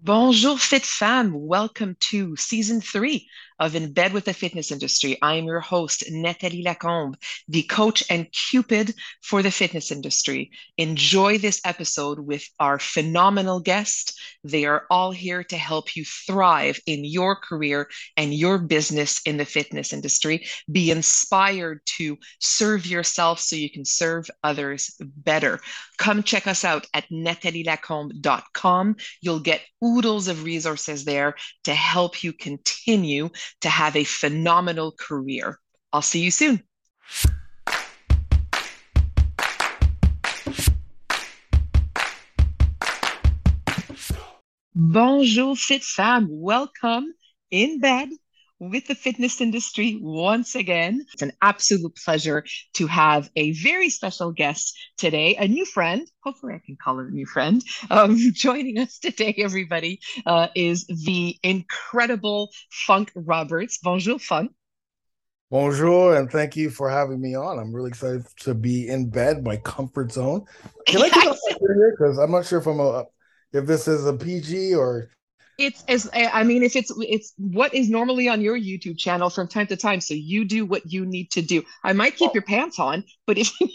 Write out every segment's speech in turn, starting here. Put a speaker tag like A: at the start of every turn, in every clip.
A: Bonjour, fit femme. Welcome to season three of In Bed with the Fitness Industry. I am your host, Nathalie Lacombe, the coach and cupid for the fitness industry. Enjoy this episode with our phenomenal guest. They are all here to help you thrive in your career and your business in the fitness industry. Be inspired to serve yourself so you can serve others better. Come check us out at nathalielacombe.com. You'll get oodles of resources there to help you continue to have a phenomenal career. I'll see you soon. Bonjour, fit. Welcome in bed with the fitness industry once again. It's an absolute pleasure to have a very special guest today, a new friend. Hopefully, I can call her a new friend. Um, joining us today, everybody, uh, is the incredible Funk Roberts. Bonjour, Funk.
B: Bonjour, and thank you for having me on. I'm really excited to be in bed, my comfort zone. Can I get up here? Because I'm not sure if I'm a if this is a PG or
A: it's as I mean, if it's it's what is normally on your YouTube channel from time to time. So you do what you need to do. I might keep oh. your pants on, but if you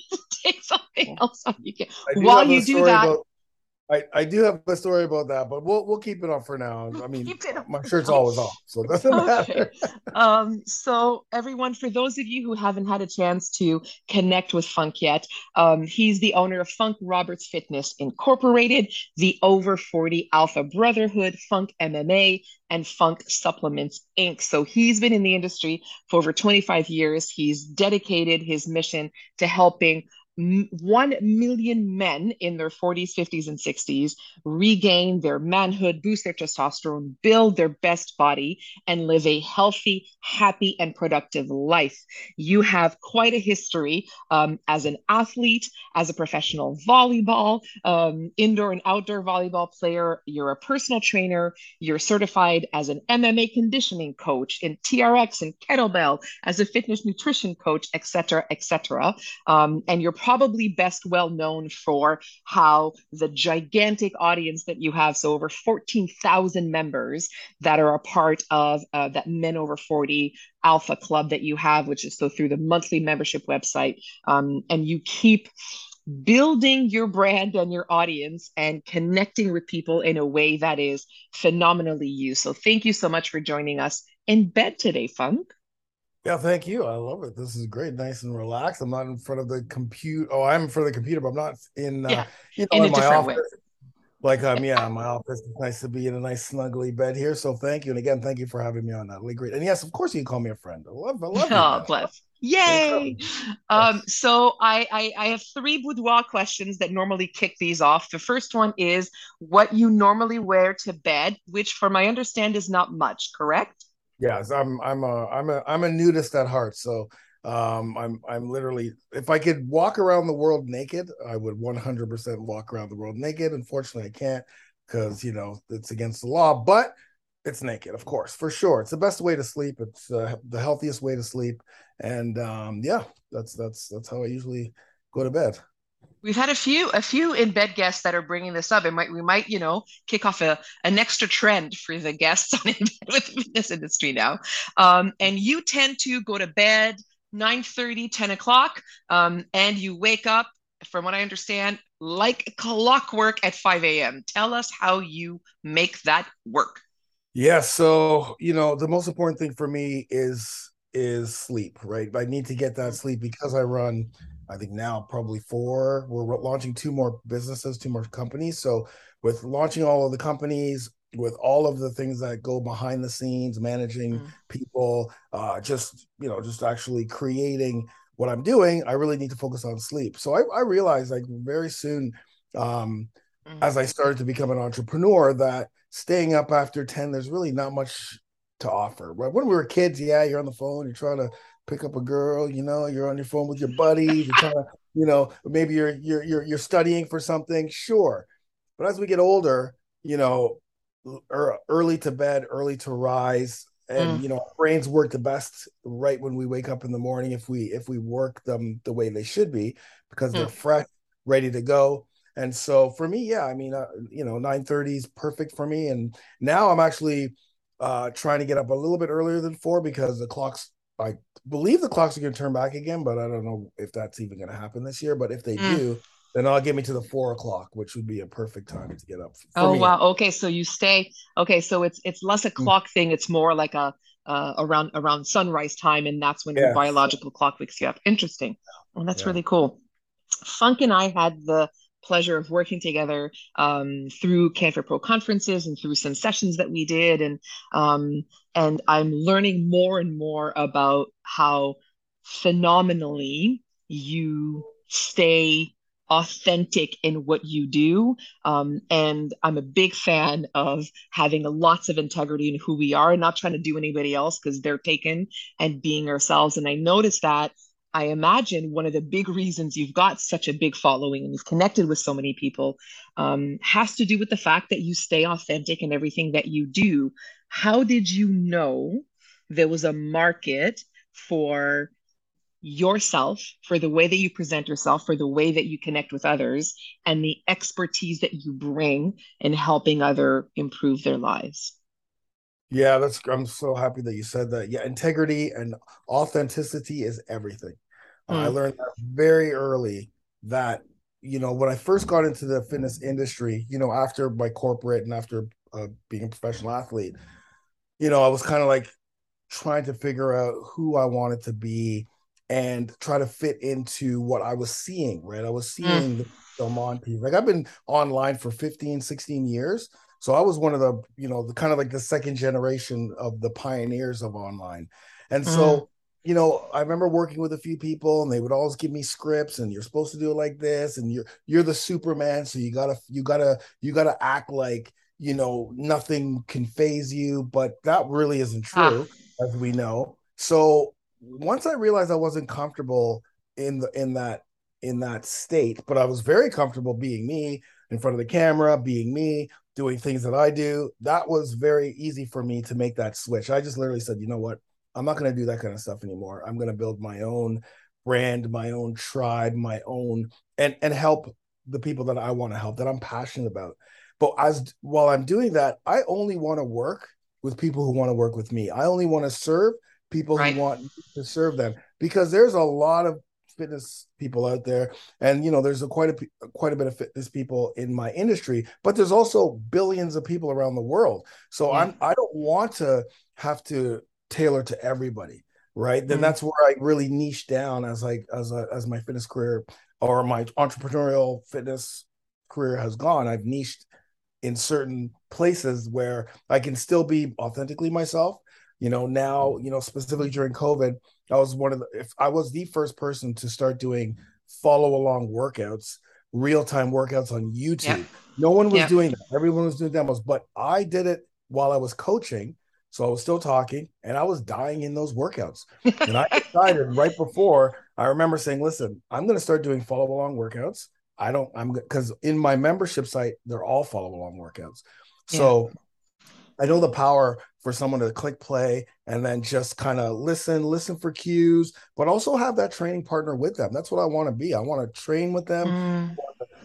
A: take something else off, you can. While you do that,
B: about, I, I do have a story about that, but we'll we'll keep it on for now. I mean, my shirt's always off, so it doesn't okay. matter.
A: um, so everyone, for those of you who haven't had a chance to connect with Funk yet, um, he's the owner of Funk Roberts Fitness Incorporated, the Over 40 Alpha Brotherhood, Funk MMA, and Funk Supplements Inc. So he's been in the industry for over 25 years. He's dedicated his mission to helping 1 million men in their 40s, 50s, and 60s regain their manhood, boost their testosterone, build their best body, and live a healthy, happy, and productive life. You have quite a history um, as an athlete, as a professional volleyball, um, indoor and outdoor volleyball player. You're a personal trainer. You're certified as an MMA conditioning coach in TRX and kettlebell, as a fitness nutrition coach, etc., etc. Um, and you're probably best well known for how the gigantic audience that you have, so over 14,000 members that are a part of uh, that Men Over 40 Alpha Club that you have, which is so through the monthly membership website. Um, and you keep building your brand and your audience and connecting with people in a way that is phenomenally you. So thank you so much for joining us in bed today, Funk.
B: Yeah, thank you. I love it. This is great, nice and relaxed. I'm not in front of the computer. Oh, I'm in front of the computer, but I'm not in. Uh, yeah, you know, in, in my office. Way. Like um, yeah, my office. It's nice to be in a nice snuggly bed here. So thank you, and again, thank you for having me on. Nathalie, great. And yes, of course, you can call me a friend. I love, I love. It.
A: Oh, bless. Yay! Um, so I, I I have three boudoir questions that normally kick these off. The first one is what you normally wear to bed, which, for my understand, is not much. Correct?
B: Yes, I'm I'm a I'm a I'm a nudist at heart. So um I'm I'm literally if I could walk around the world naked, I would 100% walk around the world naked. Unfortunately, I can't because you know it's against the law, but it's naked, of course, for sure. It's the best way to sleep. It's uh, the healthiest way to sleep, and um, yeah, that's that's that's how I usually go to bed.
A: We've had a few a few in bed guests that are bringing this up. It might we might you know kick off a an extra trend for the guests on in bed with the fitness industry now. Um, and you tend to go to bed 9 30, 10 o'clock, um, and you wake up, from what I understand, like clockwork at 5 a.m. Tell us how you make that work.
B: Yeah, so you know the most important thing for me is is sleep, right? I need to get that sleep because I run I think now probably four. We're launching two more businesses, two more companies. So with launching all of the companies, with all of the things that go behind the scenes, managing mm. people, uh, just you know, just actually creating what I'm doing, I really need to focus on sleep. So I, I realized like very soon, um, mm. as I started to become an entrepreneur, that staying up after 10, there's really not much to offer. Right? When we were kids, yeah, you're on the phone, you're trying to pick up a girl, you know, you're on your phone with your buddies, you're trying to, you know, maybe you're you're you're you're studying for something, sure. But as we get older, you know, early to bed, early to rise, and mm. you know, our brains work the best right when we wake up in the morning if we if we work them the way they should be because mm. they're fresh, ready to go. And so for me, yeah, I mean, uh, you know, 9:30 is perfect for me. And now I'm actually uh, trying to get up a little bit earlier than four because the clocks. I believe the clocks are going to turn back again, but I don't know if that's even going to happen this year. But if they mm. do, then I'll get me to the four o'clock, which would be a perfect time to get up.
A: oh me. wow! Okay, so you stay. Okay, so it's it's less a mm. clock mm. thing; it's more like a uh, around around sunrise time, and that's when yeah. your biological clock wakes you up. Interesting. Well, that's yeah. really cool. Funk and I had the pleasure of working together um, through CanFit Pro conferences and through some sessions that we did, and um, and I'm learning more and more about how phenomenally you stay authentic in what you do. Um, and I'm a big fan of having lots of integrity in who we are and not trying to do anybody else because they're taken and being ourselves. And I noticed that I imagine one of the big reasons you've got such a big following and you've connected with so many people um, has to do with the fact that you stay authentic in everything that you do. How did you know there was a market for yourself, for the way that you present yourself, for the way that you connect with others, and the expertise that you bring in helping other improve their lives?
B: Yeah, that's I'm so happy that you said that. Yeah, integrity and authenticity is everything. Mm. I hmm. learned that very early that you know when I first got into the fitness industry, you know, after my corporate and after uh, being a professional athlete, you know, I was kind of like trying to figure out who I wanted to be and try to fit into what I was seeing, right? I was hmm. seeing mm. the Monty. Like I've been online for 15, 16 years. So I was one of the, you know, the kind of like the second generation of the pioneers of online. And so, you know, I remember working with a few people and they would always give me scripts and you're supposed to do it like this and you're you're the superman so you got to you got to you got to act like, you know, nothing can phase you, but that really isn't ah. true ah. as we know. So, once I realized I wasn't comfortable in the in that in that state, but I was very comfortable being me in front of the camera, being me, doing things that I do. That was very easy for me to make that switch. I just literally said, you know what? I'm not going to do that kind of stuff anymore. I'm going to build my own brand, my own tribe, my own and and help the people that I want to help that I'm passionate about. But as while I'm doing that, I only want to work with people who want to work with me. I only want to serve people right. who want to serve them because there's a lot of fitness people out there. And you know there's a quite a quite a bit of fitness people in my industry but there's also billions of people around the world. So yeah. i'm i don't want to have to tailor to everybody right? Then mm-hmm. that's where i really niche down as like as a, as my fitness career or my entrepreneurial fitness career has gone. I've niched in certain places where i can still be authentically myself. You know now you know specifically during covid i was one of the if i was the first person to start doing follow along workouts real time workouts on youtube. No one was doing that. Everyone was doing demos but i did it while i was coaching so i was still talking and i was dying in those workouts. And i decided right before i remember saying listen i'm going to start doing follow along workouts. I don't i'm because in my membership site they're all follow along workouts so yeah. I know the power for someone to click play and then just kind of listen, listen for cues, but also have that training partner with them. That's what I want to be. I want to train with them. Mm.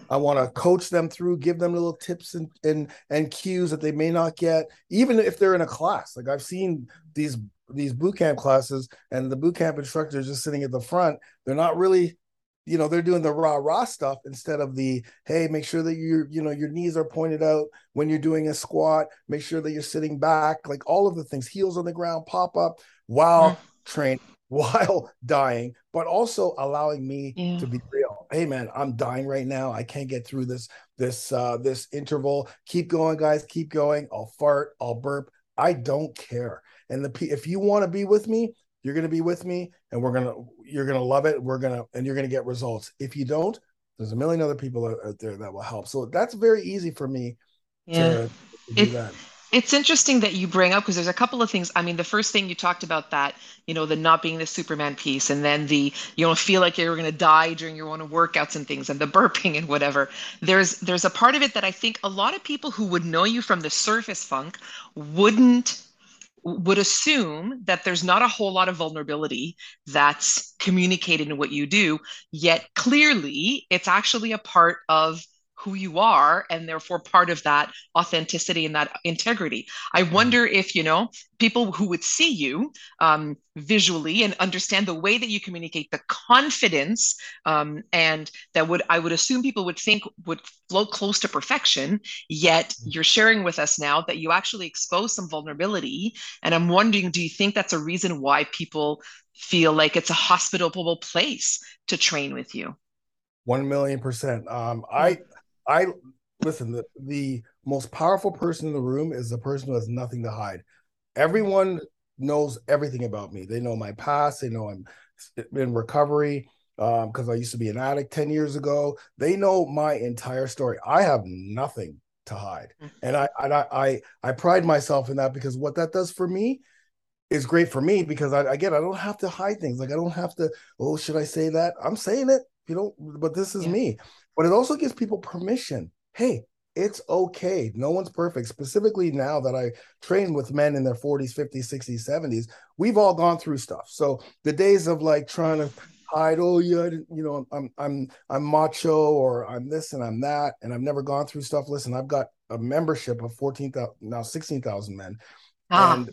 B: I want to coach them through, give them little tips and, and and cues that they may not get, even if they're in a class. Like I've seen these these boot camp classes, and the boot camp instructor is just sitting at the front. They're not really you know they're doing the rah rah stuff instead of the hey make sure that your you know your knees are pointed out when you're doing a squat. Make sure that you're sitting back. Like all of the things heels on the ground pop up while yeah. train while dying but also allowing me yeah. to be real. Hey man i'm dying right now. I can't get through this this uh this interval. Keep going guys. Keep going. I'll fart. I'll burp. I don't care. And the if you want to be with me you're going to be with me and we're going to you're going to love it we're going to and you're going to get results if you don't there's a million other people out, there that will help so that's very easy for me yeah. to, to do
A: it, that it's interesting that you bring up because there's a couple of things. I mean, the first thing you talked about that, you know, the not being the Superman piece, and then the you don't feel like you're going to die during your own workouts and things, and the burping and whatever. There's there's a part of it that I think a lot of people who would know you from the surface funk wouldn't would assume that there's not a whole lot of vulnerability that's communicated in what you do, yet clearly it's actually a part of who you are and therefore part of that authenticity and that integrity. I mm-hmm. wonder if you know people who would see you um, visually and understand the way that you communicate the confidence um, and that would i would assume people would think would float close to perfection yet mm-hmm. you're sharing with us now that you actually expose some vulnerability. And i'm wondering do you think that's a reason why people feel like it's a hospitable place to train with you?
B: One million percent. Um, i I listen. The, the most powerful person in the room is the person who has nothing to hide. Everyone knows everything about me. They know my past. They know I'm in recovery because um, I used to be an addict 10 years ago. They know my entire story. I have nothing to hide. Mm. And I and I I, I pride myself in that because what that does for me is great for me because I again I don't have to hide things. Like I don't have to, oh, should I say that? I'm saying it. You know, but this is yeah. me but it also gives people permission. Hey, it's okay. No one's perfect. Specifically now that I train with men in their 40s, 50s, 60s, 70s, we've all gone through stuff. So the days of like trying to hide, oh yeah, you know, I'm I'm I'm macho or I'm this and I'm that, and I've never gone through stuff. Listen, I've got a membership of 14,000 now 16,000 men. Ah. And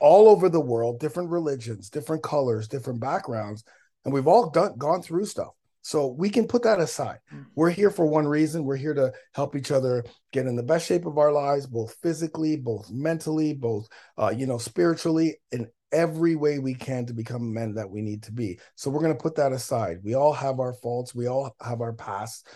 B: all over the world, different religions, different colors, different backgrounds, and we've all done gone through stuff. So we can put that aside. Mm. We're here for one reason. We're here to help each other get in the best shape of our lives, both physically, both mentally, both uh, you know, spiritually, in every way we can to become men that we need to be. So we're going to put that aside. We all have our faults. We all have our past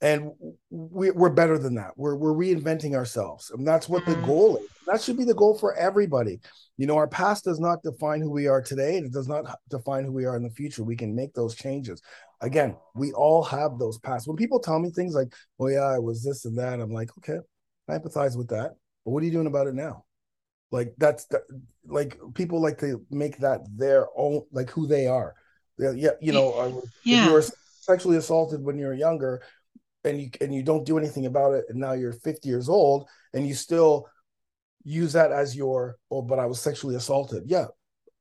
B: and we, are better than that. We're we're reinventing ourselves, and that's what the mm. goal is. That should be the goal for everybody. You know, our past does not define who we are today. and It does not define who we are in the future. We can make those changes. Again, we all have those past. When people tell me things like, "Oh yeah, I was this and that," I'm like, "Okay, I empathize with that." But what are you doing about it now? Like that's the, like people like to make that their own, like who they are. Yeah, you know, yeah. if you were sexually assaulted when you were younger and you and you don't do anything about it and now you're 50 years old and you still use that as your oh but i was sexually assaulted yeah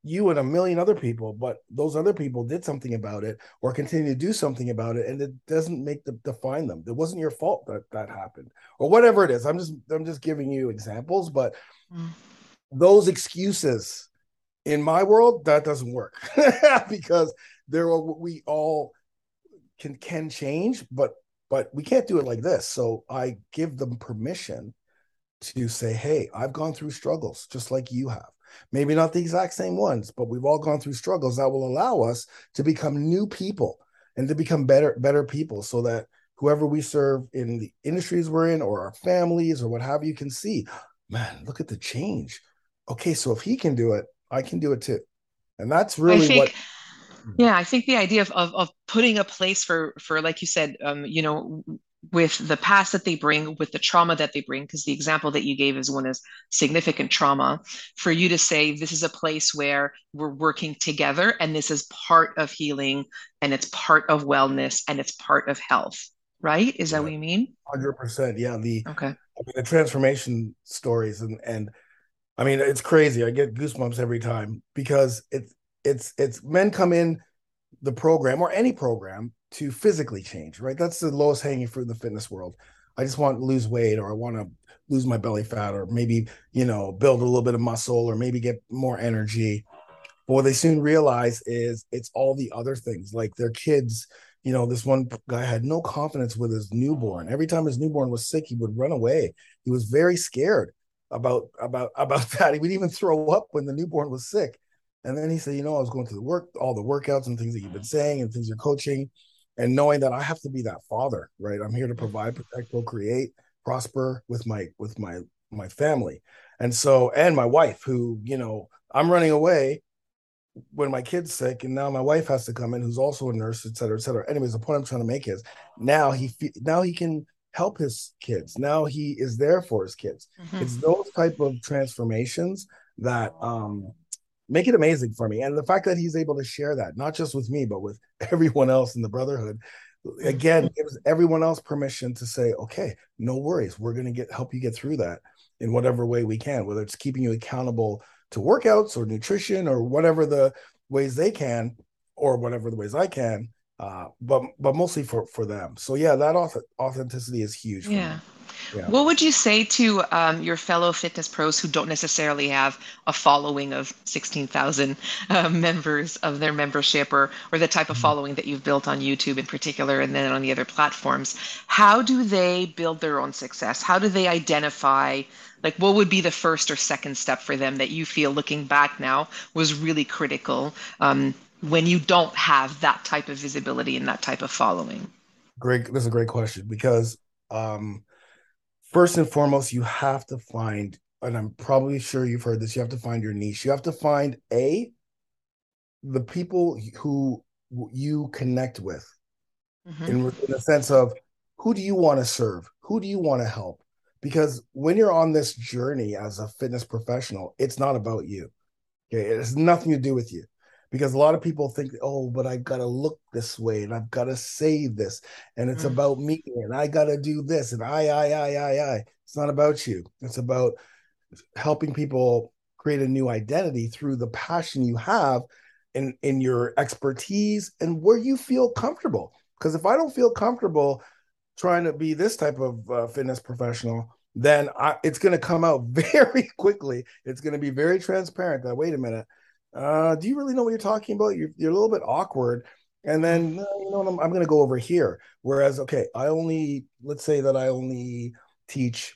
B: you and a million other people but those other people did something about it or continue to do something about it and it doesn't make them define them it wasn't your fault that that happened or whatever it is i'm just i'm just giving you examples but mm. those excuses in my world that doesn't work because there are we all can can change but but we can't do it like this. So I give them permission to say, hey, I've gone through struggles just like you have. Maybe not the exact same ones, but we've all gone through struggles that will allow us to become new people and to become better, better people so that whoever we serve in the industries we're in or our families or what have you can see, man, look at the change. Okay, so if he can do it, I can do it too. And that's really think- what
A: yeah i think the idea of, of, of putting a place for for like you said um, you know with the past that they bring with the trauma that they bring because the example that you gave is one is significant trauma for you to say this is a place where we're working together and this is part of healing and it's part of wellness and it's part of health. Right? Is that what you mean?
B: 100% yeah the
A: okay. I
B: mean, the transformation stories and and i mean it's crazy i get goosebumps every time because it's it's it's men come in the program or any program to physically change, right? That's the lowest hanging fruit in the fitness world. I just want to lose weight or I want to lose my belly fat or maybe, you know, build a little bit of muscle or maybe get more energy. But what they soon realize is it's all the other things like their kids. You know, this one guy had no confidence with his newborn. Every time his newborn was sick, he would run away. He was very scared about about about that. He would even throw up when the newborn was sick. And then he said, you know, I was going to the work, all the workouts and things that you've been saying and things you're coaching, and knowing that I have to be that father, right? I'm here to provide, protect, procreate, prosper with my with my my family. And so, and my wife, who, you know, I'm running away when my kid's sick, and now my wife has to come in, who's also a nurse, et cetera, et cetera. Anyways, the point I'm trying to make is now he now he can help his kids. Now he is there for his kids. Mm-hmm. It's those type of transformations that um make it amazing for me. And the fact that he's able to share that, not just with me, but with everyone else in the brotherhood, again, gives everyone else permission to say, okay, no worries. We're going to get help you get through that in whatever way we can, whether it's keeping you accountable to workouts or nutrition or whatever the ways they can, or whatever the ways I can. uh, but but mostly for for them. So yeah, that authenticity is huge.
A: yeah. Yeah. What would you say to um, your fellow fitness pros who don't necessarily have a following of 16,000 uh, members of their membership or, or the type of mm-hmm. following that you've built on YouTube in particular and then on the other platforms? How do they build their own success? How do they identify, like, what would be the first or second step for them that you feel looking back now was really critical um, when you don't have that type of visibility and that type of following?
B: Great. That's a great question because um, first and foremost, you have to find, and I'm probably sure you've heard this, you have to find your niche. You have to find a the people who you connect with mm-hmm. in, in the sense of who do you want to serve? Who do you want to help? Because when you're on this journey as a fitness professional, it's not about you. Okay. It has nothing to do with you because a lot of people think, oh, but I've got to look this way and I've got to say this and it's mm. about me and I got to do this and I, I, I, I, I. It's not about you. It's about helping people create a new identity through the passion you have in in your expertise and where you feel comfortable. Because if I don't feel comfortable trying to be this type of uh, fitness professional, then I, it's going to come out very quickly. It's going to be very transparent that wait a minute, uh, do you really know what you're talking about? You're, you're a little bit awkward. And then, you know, I'm, I'm going to go over here. Whereas, okay, I only, let's say that I only teach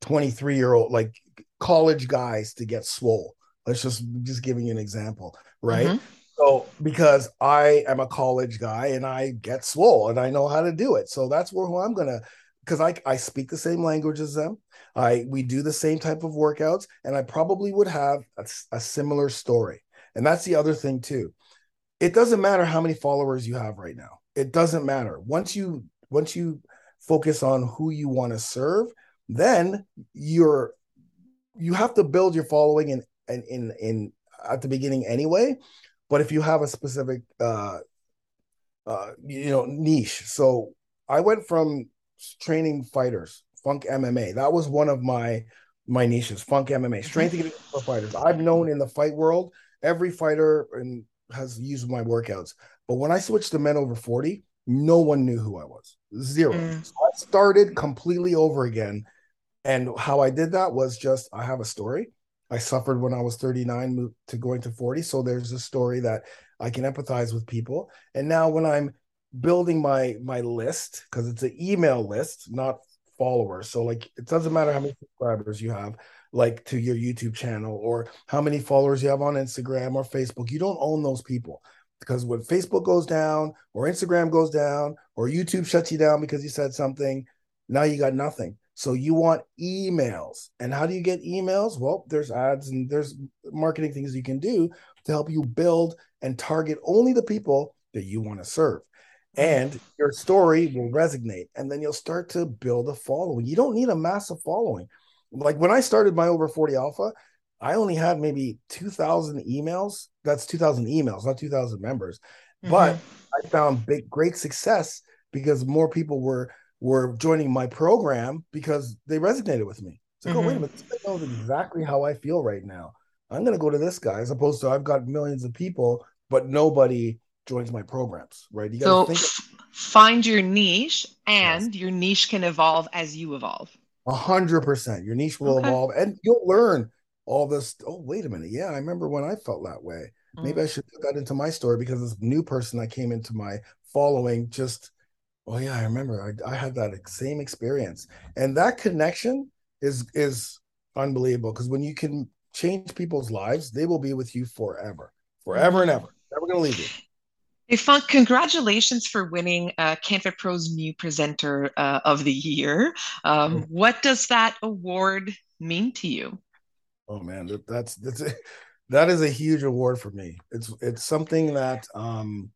B: 23 year old, like college guys to get swole. Let's just, just giving you an example, right? Mm-hmm. So, because I am a college guy and I get swole and I know how to do it. So that's where who I'm going to, because I, I speak the same language as them. I we do the same type of workouts, and I probably would have a, a similar story. And that's the other thing too. It doesn't matter how many followers you have right now. It doesn't matter. Once you once you focus on who you want to serve, then you're you have to build your following in in in, in at the beginning anyway. But if you have a specific uh uh you know niche, so I went from training fighters funk MMA. That was one of my my niches, funk MMA, strength and for fighters. I've known in the fight world, every fighter and has used my workouts. But when I switched to men over 40, no one knew who I was. Zero. Mm. So I started completely over again. And how I did that was just I have a story. I suffered when I was 39 moved to going to 40. So there's a story that I can empathize with people. And now when I'm building my my list, because it's an email list, not followers. So like it doesn't matter how many subscribers you have like to your YouTube channel or how many followers you have on Instagram or Facebook. You don't own those people. Because when Facebook goes down or Instagram goes down or YouTube shuts you down because you said something, now you got nothing. So you want emails. And how do you get emails? Well, there's ads and there's marketing things you can do to help you build and target only the people that you want to serve and your story will resonate and then you'll start to build a following you don't need a massive following like when i started my over 40 alpha i only had maybe 2000 emails that's 2000 emails not 2000 members mm-hmm. but i found big great success because more people were were joining my program because they resonated with me it's like mm-hmm. oh wait a mm-hmm. minute this knows exactly how i feel right now i'm going to go to this guy as opposed to i've got millions of people but nobody joins my programs, right?
A: You so f- find your niche, and yes. your niche can evolve as you evolve.
B: A hundred percent, your niche will okay. evolve, and you'll learn all this. Oh, wait a minute, yeah, I remember when I felt that way. Mm. Maybe I should put that into my story because this new person that came into my following just, oh yeah, I remember I, I had that same experience, and that connection is is unbelievable because when you can change people's lives, they will be with you forever, forever and mm-hmm. ever. Never going to leave you.
A: Hey, Funk, congratulations for winning uh, CanFit Pro's new presenter uh, of the year. Um, what does that award mean to you?
B: Oh man, that, that's that's a, that is a huge award for me. It's it's something that um,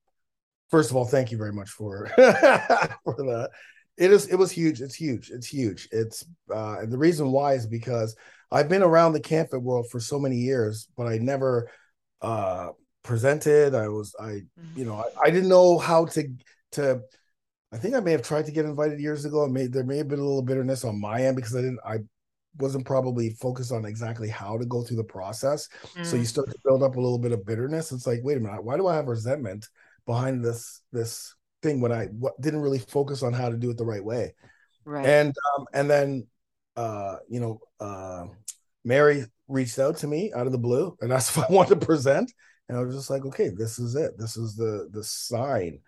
B: first of all, thank you very much for for that. It is it was huge. It's huge. It's huge. It's uh, and the reason why is because I've been around the CanFit world for so many years, but I never uh presented. I was I mm-hmm. you know I, I, didn't know how to to. I think I may have tried to get invited years ago. And may there may have been a little bitterness on my end because I didn't I wasn't probably focused on exactly how to go through the process. Mm. So you mm. start to build up a little bit of bitterness. It's like, wait a minute, why do I have resentment behind this this thing when I w- didn't really focus on how to do it the right way.
A: Right.
B: And um, and then uh, you know, uh, Mary reached out to me out of the blue and asked if I wanted to present. And I was just like, okay, this is it. This is the the sign.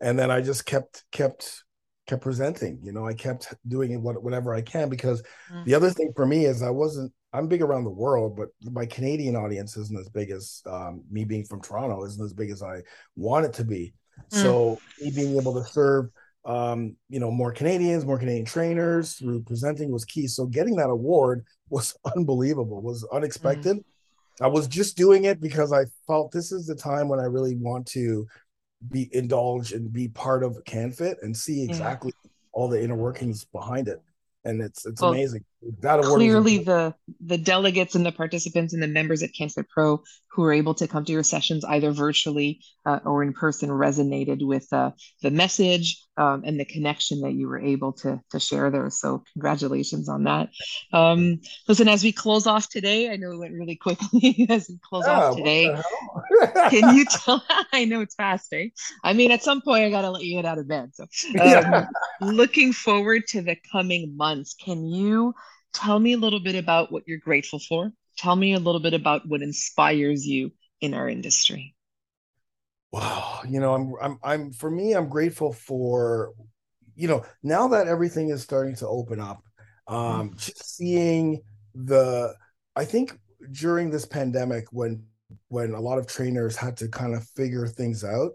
B: And then I just kept kept kept presenting. You know, I kept doing what whatever I can because mm-hmm. the other thing for me is I wasn't I'm big around the world, but my Canadian audience isn't as big as um, me being from Toronto isn't as big as I want it to be. Mm. So me being able to serve, um, you know, more Canadians, more Canadian trainers through presenting was key. So getting that award was unbelievable, was unexpected. Mm. I was just doing it because I felt this is the time when I really want to be indulge and be part of CanFit and see exactly yeah. all the inner workings behind it and it's it's well, amazing.
A: That clearly the the delegates and the participants and the members at CanFit Pro who were able to come to your sessions either virtually uh, or in person resonated with uh, the message um, and the connection that you were able to to share there. So congratulations on that. Um, listen, as we close off today, I know it went really quickly as we close yeah, off today. can you tell? I know it's fast, eh? I mean, at some point I gotta let you get out of bed. So, um, yeah. looking forward to the coming months. Can you tell me a little bit about what you're grateful for? Tell me a little bit about what inspires you in our industry.
B: Wow, you know, I'm I'm I'm for me, I'm grateful for, you know, now that everything is starting to open up, um, mm-hmm. just seeing the I think during this pandemic when when a lot of trainers had to kind of figure things out,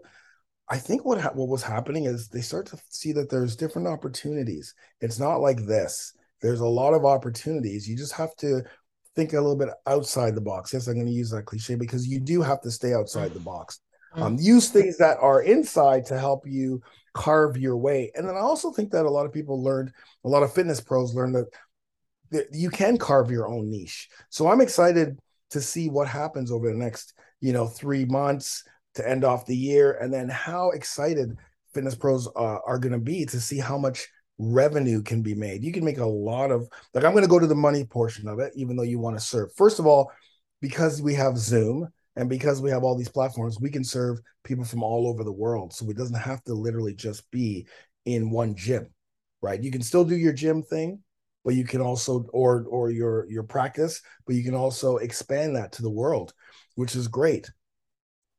B: I think what ha- what was happening is they start to see that there's different opportunities. It's not like this. There's a lot of opportunities. You just have to think a little bit outside the box. Yes, I'm going to use that cliche because you do have to stay outside the box. Mm. Um, use things that are inside to help you carve your way. And then I also think that a lot of people learned, a lot of fitness pros learned that, that you can carve your own niche. So I'm excited to see what happens over the next, you know, three months to end off the year, and then how excited fitness pros uh, are going to be to see how much revenue can be made. You can make a lot of like I'm going to go to the money portion of it even though you want to serve. First of all, because we have Zoom and because we have all these platforms, we can serve people from all over the world. So it doesn't have to literally just be in one gym, right? You can still do your gym thing, but you can also or or your your practice, but you can also expand that to the world, which is great.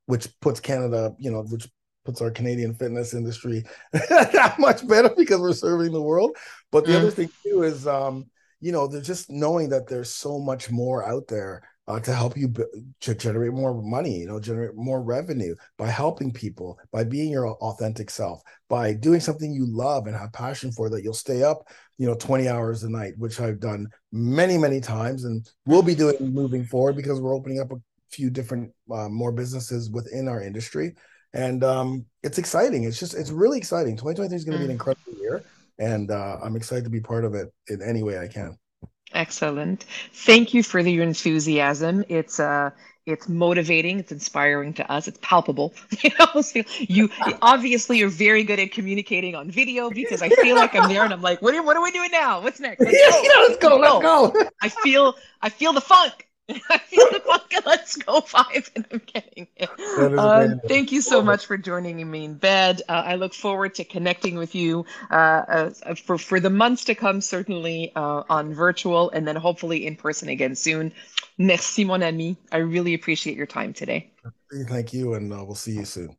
B: Which puts Canada, you know, which puts our Canadian fitness industry that much better because we're serving the world. But the mm. other thing too is, um, you know, they're just knowing that there's so much more out there uh, to help you b- to generate more money, you know, generate more revenue by helping people, by being your authentic self, by doing something you love and have passion for that you'll stay up, you know, 20 hours a night, which I've done many, many times and will be doing moving forward because we're opening up a few different uh, more businesses within our industry and um, it's exciting. It's just it's really exciting. 2023 is going to be an mm. incredible year, and uh, I'm excited to be part of it in any way I can.
A: Excellent. Thank you for your enthusiasm. It's uh it's motivating, it's inspiring to us, it's palpable. You know, so you obviously you're very good at communicating on video because I feel like I'm there and I'm like, what are, what are we doing now? What's next?
B: Let's go. let's go, let's go.
A: I feel I feel the funk. I feel the fucking let's go five, and I'm getting it. Uh, thank you so much for joining me in bed. Uh, I look forward to connecting with you uh, uh, for for the months to come, certainly uh, on virtual, and then hopefully in person again soon. Merci, mon ami. I really appreciate your time today.
B: Thank you, and uh, we'll see you soon.